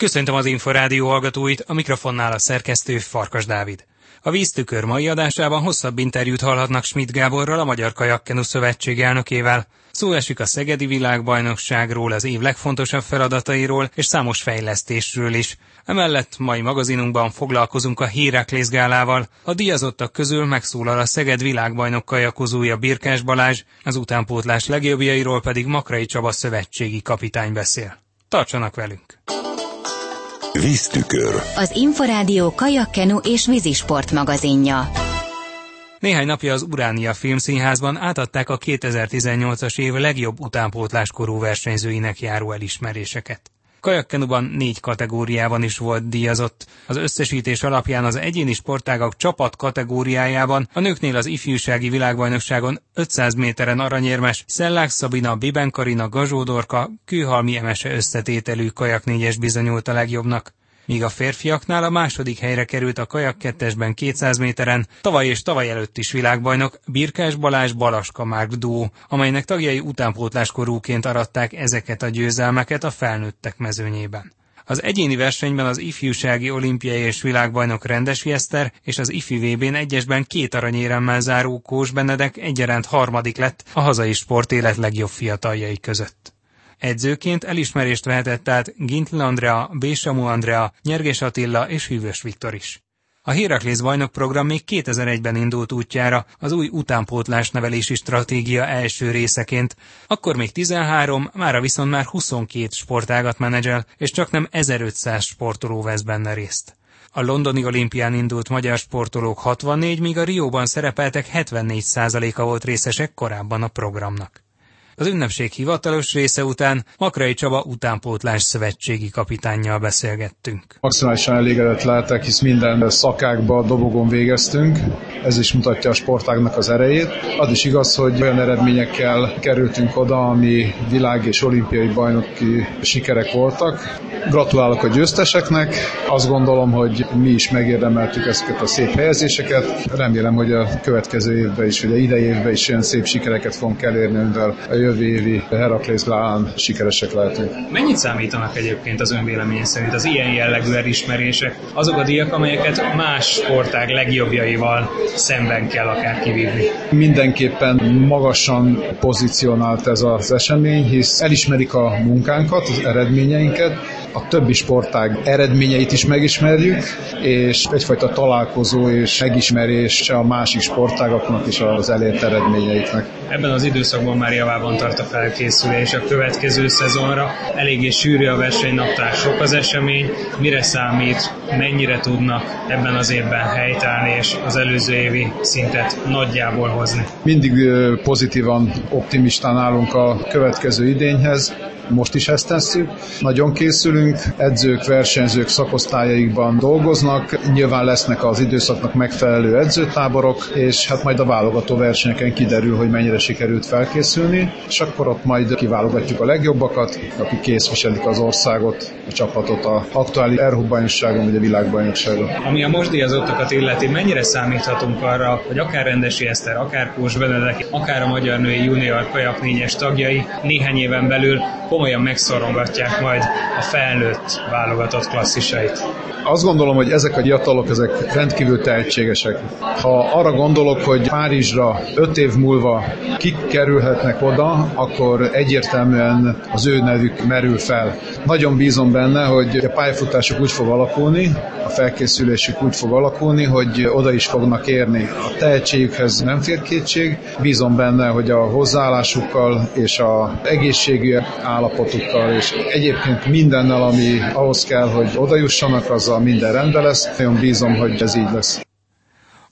Köszöntöm az Inforádió hallgatóit, a mikrofonnál a szerkesztő Farkas Dávid. A víztükör mai adásában hosszabb interjút hallhatnak Schmidt Gáborral, a Magyar Kajakkenu Szövetség elnökével. Szó esik a Szegedi Világbajnokságról, az év legfontosabb feladatairól és számos fejlesztésről is. Emellett mai magazinunkban foglalkozunk a Héraklész gálával. A díjazottak közül megszólal a Szeged világbajnok kajakozója Birkás Balázs, az utánpótlás legjobbjairól pedig Makrai Csaba szövetségi kapitány beszél. Tartsanak velünk! Víztükör. Az Inforádió kajakkenu és vízisport magazinja. Néhány napja az Uránia Filmszínházban átadták a 2018-as év legjobb utánpótláskorú versenyzőinek járó elismeréseket. Kajakkenuban négy kategóriában is volt díjazott. Az összesítés alapján az egyéni sportágak csapat kategóriájában a nőknél az ifjúsági világbajnokságon 500 méteren aranyérmes Szellák Szabina, Biben Karina, Gazsódorka, Kőhalmi Emese összetételű kajak négyes bizonyult a legjobbnak míg a férfiaknál a második helyre került a kajak kettesben 200 méteren, tavaly és tavaly előtt is világbajnok Birkás Balázs Balaska Márk duó, amelynek tagjai utánpótláskorúként aratták ezeket a győzelmeket a felnőttek mezőnyében. Az egyéni versenyben az ifjúsági olimpiai és világbajnok Rendes Jeszter és az ifi VB-n egyesben két aranyéremmel záró Kós Benedek egyaránt harmadik lett a hazai sport élet legjobb fiataljai között. Edzőként elismerést vehetett át Gintl Andrea, Bésamú Andrea, Nyerges Attila és Hűvös Viktor is. A Héraklész bajnok program még 2001-ben indult útjára az új utánpótlás nevelési stratégia első részeként. Akkor még 13, mára viszont már 22 sportágat menedzsel, és csak nem 1500 sportoló vesz benne részt. A londoni olimpián indult magyar sportolók 64, míg a Rióban szerepeltek 74%-a volt részesek korábban a programnak. Az ünnepség hivatalos része után Makrai Csaba utánpótlás szövetségi kapitánnyal beszélgettünk. Maximálisan elégedett lehetek, hisz minden szakákba dobogon végeztünk. Ez is mutatja a sportágnak az erejét. Az is igaz, hogy olyan eredményekkel kerültünk oda, ami világ és olimpiai bajnoki sikerek voltak. Gratulálok a győzteseknek. Azt gondolom, hogy mi is megérdemeltük ezeket a szép helyezéseket. Remélem, hogy a következő évben is, ugye idei évben is olyan szép sikereket fogunk elérni, mivel a jövő évi Heraklész Glán sikeresek lehetünk. Mennyit számítanak egyébként az önvélemény szerint az ilyen jellegű elismerések? Azok a díjak, amelyeket más sportág legjobbjaival szemben kell akár kivívni? Mindenképpen magasan pozícionált ez az esemény, hisz elismerik a munkánkat, az eredményeinket, a többi sportág eredményeit is megismerjük, és egyfajta találkozó és megismerés a másik sportágaknak is az elért eredményeiknek. Ebben az időszakban már javában tart a felkészülés a következő szezonra. Eléggé sűrű a versenynaptár, sok az esemény. Mire számít, mennyire tudnak ebben az évben helytállni és az előző évi szintet nagyjából hozni? Mindig pozitívan, optimistán állunk a következő idényhez most is ezt tesszük. Nagyon készülünk, edzők, versenyzők szakosztályaikban dolgoznak, nyilván lesznek az időszaknak megfelelő edzőtáborok, és hát majd a válogató versenyeken kiderül, hogy mennyire sikerült felkészülni, és akkor ott majd kiválogatjuk a legjobbakat, akik készviselik az országot, a csapatot a aktuális Erhub bajnokságon vagy a világbajnokságon. Ami a most díjazottakat illeti, mennyire számíthatunk arra, hogy akár Rendesi Eszter, akár Kós Benedek, akár a Magyar Női Junior Kajak négyes tagjai néhány éven belül komolyan megszorongatják majd a felnőtt válogatott klasszisait. Azt gondolom, hogy ezek a fiatalok, ezek rendkívül tehetségesek. Ha arra gondolok, hogy Párizsra öt év múlva kik kerülhetnek oda, akkor egyértelműen az ő nevük merül fel. Nagyon bízom benne, hogy a pályafutásuk úgy fog alakulni, a felkészülésük úgy fog alakulni, hogy oda is fognak érni. A tehetségükhez nem fér kétség. Bízom benne, hogy a hozzáállásukkal és a egészségű állapotukkal és egyébként mindennel, ami ahhoz kell, hogy oda jussanak, azzal minden rendben lesz. Nagyon bízom, hogy ez így lesz.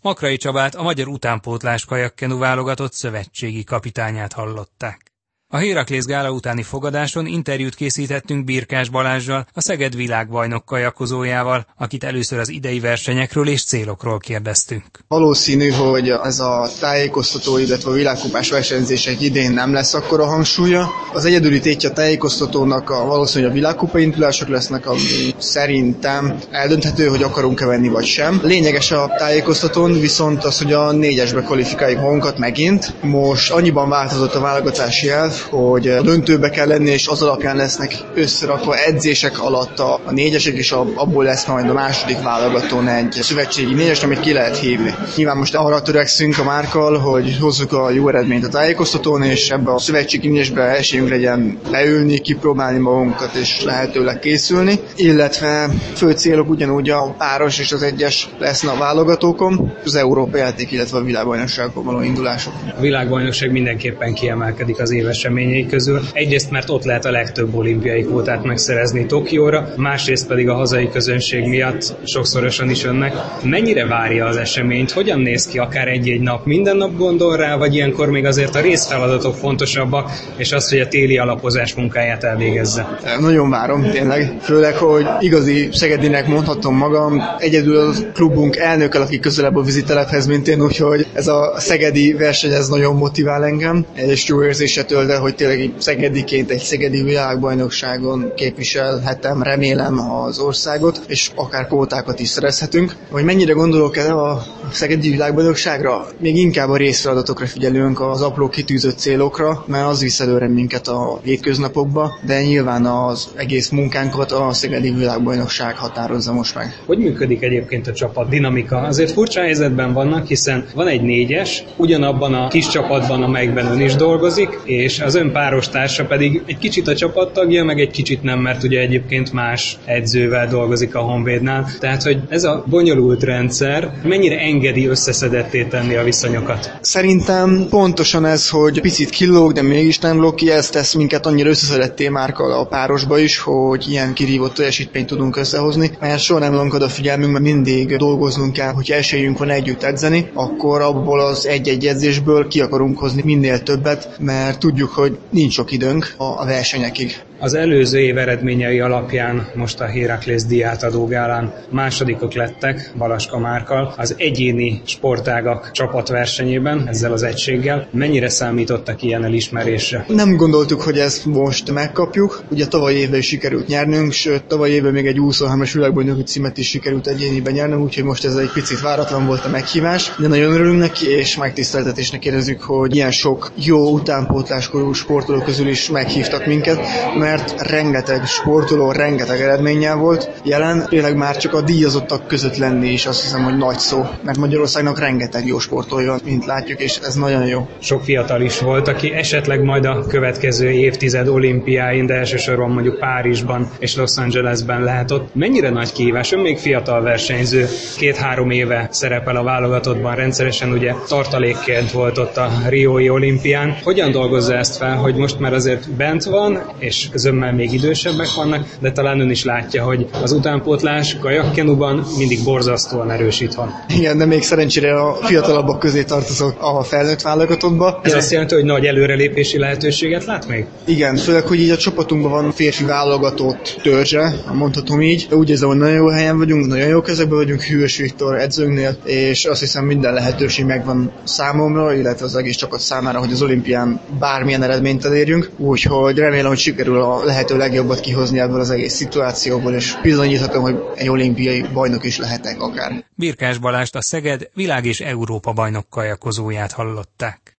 Makrai Csabát a magyar utánpótlás kajakkenu válogatott szövetségi kapitányát hallották. A Héraklész gála utáni fogadáson interjút készítettünk Birkás Balázsjal, a Szeged világbajnok kajakozójával, akit először az idei versenyekről és célokról kérdeztünk. Valószínű, hogy ez a tájékoztató, illetve a világkupás versenyzések idén nem lesz akkora hangsúlya. Az egyedüli tétje a tájékoztatónak a valószínűleg a világkupa indulások lesznek, ami szerintem eldönthető, hogy akarunk-e venni vagy sem. Lényeges a tájékoztatón, viszont az, hogy a négyesbe kvalifikáljuk magunkat megint. Most annyiban változott a válogatási elv, hogy a döntőbe kell lenni, és az alapján lesznek összerakva edzések alatt a, a négyesek, és abból lesz majd a második válogatón egy szövetségi négyes, amit ki lehet hívni. Nyilván most arra törekszünk a márkal, hogy hozzuk a jó eredményt a tájékoztatón, és ebbe a szövetségi négyesbe esélyünk legyen leülni, kipróbálni magunkat, és lehetőleg készülni, illetve fő célok ugyanúgy a páros és az egyes lesz a válogatókon, az Európa játék, illetve a világbajnokságokon való indulások. A világbajnokság mindenképpen kiemelkedik az éves eseményei közül. Egyrészt, mert ott lehet a legtöbb olimpiai kvótát megszerezni Tokióra, másrészt pedig a hazai közönség miatt sokszorosan is önnek. Mennyire várja az eseményt? Hogyan néz ki akár egy-egy nap? Minden nap gondol rá, vagy ilyenkor még azért a részfeladatok fontosabbak, és az, hogy a téli alapozás munkáját elvégezze? Nagyon várom, tényleg. Főleg, hogy igazi Szegedinek mondhatom magam, egyedül a klubunk elnökkel, aki közelebb a vizitelephez, mint én, úgyhogy ez a szegedi verseny ez nagyon motivál engem, és jó érzése tölde, hogy tényleg szegediként egy szegedi világbajnokságon képviselhetem, remélem az országot, és akár kvótákat is szerezhetünk. Hogy mennyire gondolok el a szegedi világbajnokságra? Még inkább a részfeladatokra figyelünk, az apró kitűzött célokra, mert az visz előre minket a hétköznapokba, de nyilván az egész munkánkat a szegedi világbajnokság határozza most meg. Hogy működik egyébként a csapat dinamika? Azért furcsa helyzetben vannak, hiszen van egy négyes, ugyanabban a kis csapatban, amelyikben ön is dolgozik, és az ön páros társa pedig egy kicsit a csapattagja, meg egy kicsit nem, mert ugye egyébként más edzővel dolgozik a Honvédnál. Tehát, hogy ez a bonyolult rendszer mennyire engedi összeszedetté tenni a viszonyokat? Szerintem pontosan ez, hogy picit kilóg, de mégis nem lóg ki, ez tesz minket annyira összeszedetté már a párosba is, hogy ilyen kirívott teljesítményt tudunk összehozni, mert soha nem lankad a figyelmünk, mert mindig dolgoznunk kell, hogy esélyünk van együtt edzeni, akkor abból az egy-egy edzésből ki akarunk hozni minél többet, mert tudjuk, hogy nincs sok időnk a versenyekig. Az előző év eredményei alapján most a Héraklész diátadó gálán másodikok lettek Balaska Márkal az egyéni sportágak csapatversenyében, ezzel az egységgel. Mennyire számítottak ilyen elismerésre? Nem gondoltuk, hogy ezt most megkapjuk. Ugye tavaly évben is sikerült nyernünk, sőt tavaly évben még egy 23-as világbajnoki címet is sikerült egyéniben nyernem, úgyhogy most ez egy picit váratlan volt a meghívás, de nagyon örülünk neki, és megtiszteltetésnek érezzük, hogy ilyen sok jó utánpótláskorú sportoló közül is meghívtak minket, mert rengeteg sportoló, rengeteg eredménnyel volt jelen, tényleg már csak a díjazottak között lenni is azt hiszem, hogy nagy szó, mert Magyarországnak rengeteg jó sportolja mint látjuk, és ez nagyon jó. Sok fiatal is volt, aki esetleg majd a következő évtized olimpiáin, de elsősorban mondjuk Párizsban és Los Angelesben lehet ott. Mennyire nagy kihívás? Ön még fiatal versenyző, két-három éve szerepel a válogatottban rendszeresen, ugye tartalékként volt ott a Riói olimpián. Hogyan dolgozza ezt fel, hogy most már azért bent van, és közömmel még idősebbek vannak, de talán ön is látja, hogy az utánpótlás kajakkenuban mindig borzasztóan erős itthon. Igen, de még szerencsére a fiatalabbak közé tartozok a felnőtt válogatottba. Ez azt jelenti, hogy nagy előrelépési lehetőséget lát még? Igen, főleg, hogy így a csapatunkban van férfi válogatott törzse, mondhatom így. Úgy érzem, hogy nagyon jó helyen vagyunk, nagyon jó kezekben vagyunk Hűvös Viktor edzőnknél, és azt hiszem minden lehetőség megvan számomra, illetve az egész csapat számára, hogy az olimpián bármilyen eredményt elérjünk. Úgyhogy remélem, hogy sikerül a lehető legjobbat kihozni ebből az egész szituációból, és bizonyíthatom, hogy egy olimpiai bajnok is lehetek akár. Birkás Balást a Szeged világ és Európa bajnok kajakozóját hallották.